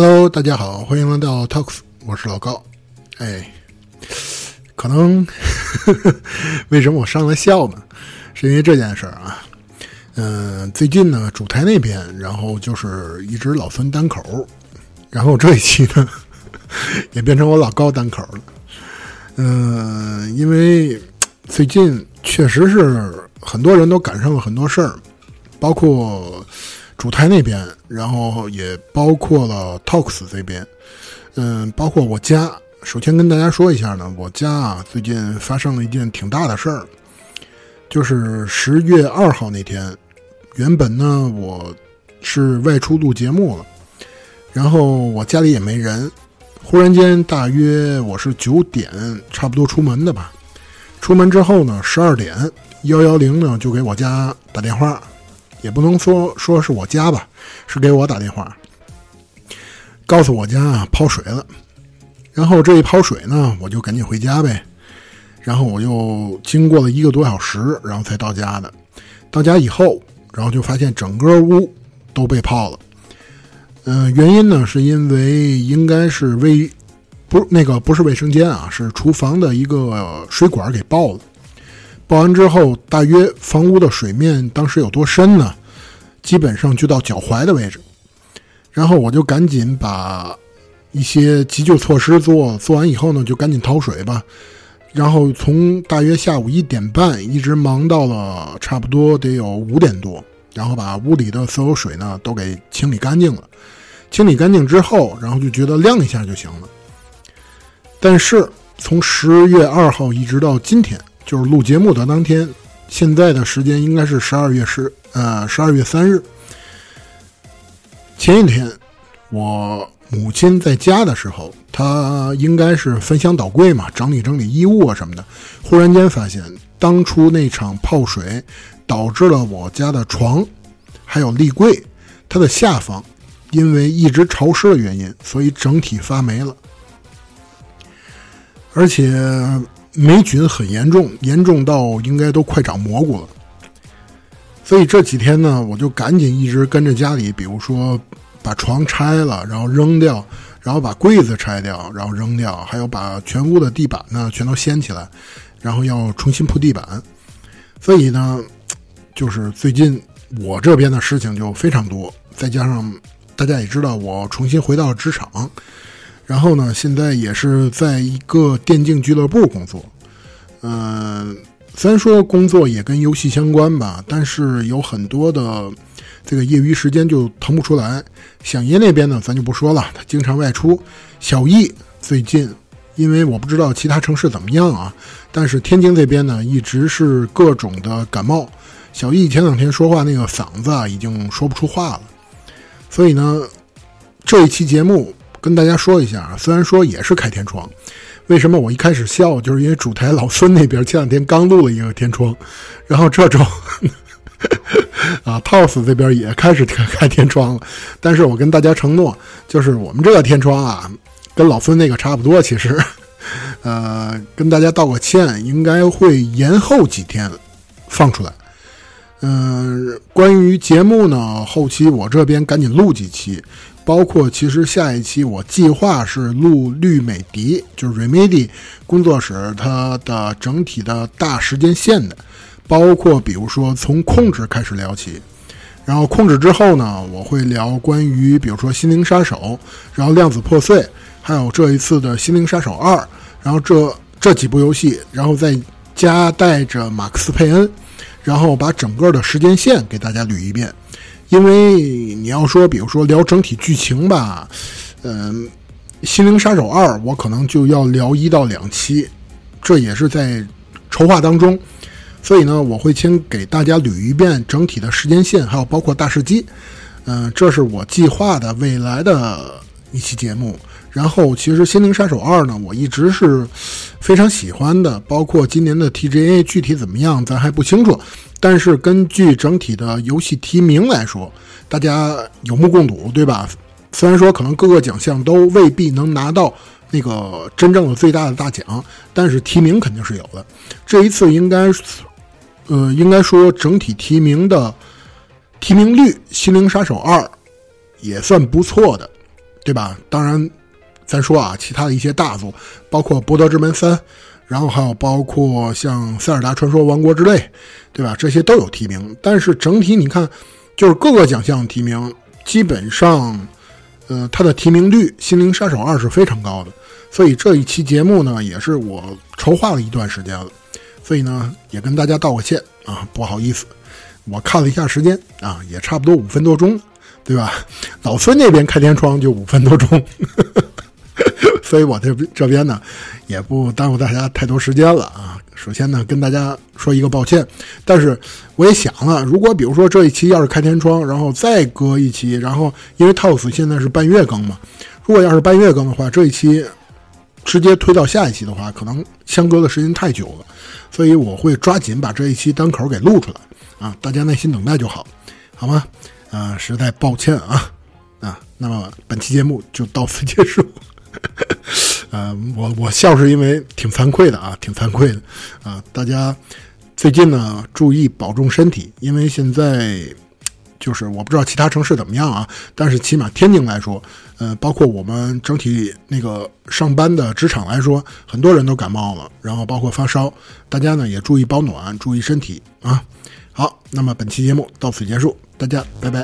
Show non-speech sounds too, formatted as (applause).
Hello，大家好，欢迎来到 Talks，我是老高。哎，可能呵 (laughs) 呵为什么我上来笑呢？是因为这件事儿啊。嗯，最近呢，主台那边，然后就是一直老孙单口，然后这一期呢，(laughs) 也变成我老高单口了。嗯，因为最近确实是很多人都赶上了很多事儿，包括主台那边，然后也包括了 Talks 这边。嗯，包括我家。首先跟大家说一下呢，我家啊最近发生了一件挺大的事儿，就是十月二号那天。原本呢，我是外出录节目了，然后我家里也没人。忽然间，大约我是九点差不多出门的吧。出门之后呢，十二点幺幺零呢就给我家打电话，也不能说说是我家吧，是给我打电话，告诉我家啊泡水了。然后这一泡水呢，我就赶紧回家呗。然后我又经过了一个多小时，然后才到家的。到家以后。然后就发现整个屋都被泡了，嗯，原因呢是因为应该是卫不那个不是卫生间啊，是厨房的一个水管给爆了。爆完之后，大约房屋的水面当时有多深呢？基本上就到脚踝的位置。然后我就赶紧把一些急救措施做做完以后呢，就赶紧掏水吧。然后从大约下午一点半一直忙到了差不多得有五点多，然后把屋里的所有水呢都给清理干净了。清理干净之后，然后就觉得晾一下就行了。但是从十月二号一直到今天，就是录节目的当天，现在的时间应该是十二月十呃十二月三日。前一天我。母亲在家的时候，她应该是翻箱倒柜嘛，整理整理衣物啊什么的。忽然间发现，当初那场泡水导致了我家的床，还有立柜，它的下方，因为一直潮湿的原因，所以整体发霉了，而且霉菌很严重，严重到应该都快长蘑菇了。所以这几天呢，我就赶紧一直跟着家里，比如说。把床拆了，然后扔掉，然后把柜子拆掉，然后扔掉，还有把全屋的地板呢全都掀起来，然后要重新铺地板。所以呢，就是最近我这边的事情就非常多，再加上大家也知道我重新回到了职场，然后呢，现在也是在一个电竞俱乐部工作。嗯，虽然说工作也跟游戏相关吧，但是有很多的。这个业余时间就腾不出来。响爷那边呢，咱就不说了，他经常外出。小易最近，因为我不知道其他城市怎么样啊，但是天津这边呢，一直是各种的感冒。小易前两天说话那个嗓子啊，已经说不出话了。所以呢，这一期节目跟大家说一下啊，虽然说也是开天窗，为什么我一开始笑，就是因为主台老孙那边前两天刚录了一个天窗，然后这周。(laughs) 啊，TOS 这边也开始开天窗了，但是我跟大家承诺，就是我们这个天窗啊，跟老孙那个差不多。其实，(laughs) 呃，跟大家道个歉，应该会延后几天放出来。嗯，关于节目呢，后期我这边赶紧录几期，包括其实下一期我计划是录绿美迪，就是 Remedy 工作室它的整体的大时间线的。包括比如说从控制开始聊起，然后控制之后呢，我会聊关于比如说心灵杀手，然后量子破碎，还有这一次的心灵杀手二，然后这这几部游戏，然后再加带着马克思佩恩，然后把整个的时间线给大家捋一遍。因为你要说比如说聊整体剧情吧，嗯，心灵杀手二我可能就要聊一到两期，这也是在筹划当中。所以呢，我会先给大家捋一遍整体的时间线，还有包括大事机，嗯，这是我计划的未来的一期节目。然后，其实《心灵杀手二》呢，我一直是非常喜欢的，包括今年的 TGA 具体怎么样，咱还不清楚。但是根据整体的游戏提名来说，大家有目共睹，对吧？虽然说可能各个奖项都未必能拿到。那个真正的最大的大奖，但是提名肯定是有的。这一次应该，呃，应该说整体提名的提名率，《心灵杀手二》也算不错的，对吧？当然，咱说啊，其他的一些大作，包括《博德之门三》，然后还有包括像《塞尔达传说：王国之泪》，对吧？这些都有提名。但是整体你看，就是各个奖项提名，基本上，呃，它的提名率《心灵杀手二》是非常高的。所以这一期节目呢，也是我筹划了一段时间了。所以呢，也跟大家道个歉啊，不好意思，我看了一下时间啊，也差不多五分多钟，对吧？老孙那边开天窗就五分多钟，呵呵所以我这这边呢，也不耽误大家太多时间了啊。首先呢，跟大家说一个抱歉，但是我也想了，如果比如说这一期要是开天窗，然后再隔一期，然后因为 TOS 现在是半月更嘛，如果要是半月更的话，这一期。直接推到下一期的话，可能相隔的时间太久了，所以我会抓紧把这一期单口给录出来啊，大家耐心等待就好，好吗？啊，实在抱歉啊啊，那么本期节目就到此结束。呃，我我笑是因为挺惭愧的啊，挺惭愧的啊，大家最近呢注意保重身体，因为现在。就是我不知道其他城市怎么样啊，但是起码天津来说，呃，包括我们整体那个上班的职场来说，很多人都感冒了，然后包括发烧，大家呢也注意保暖，注意身体啊。好，那么本期节目到此结束，大家拜拜。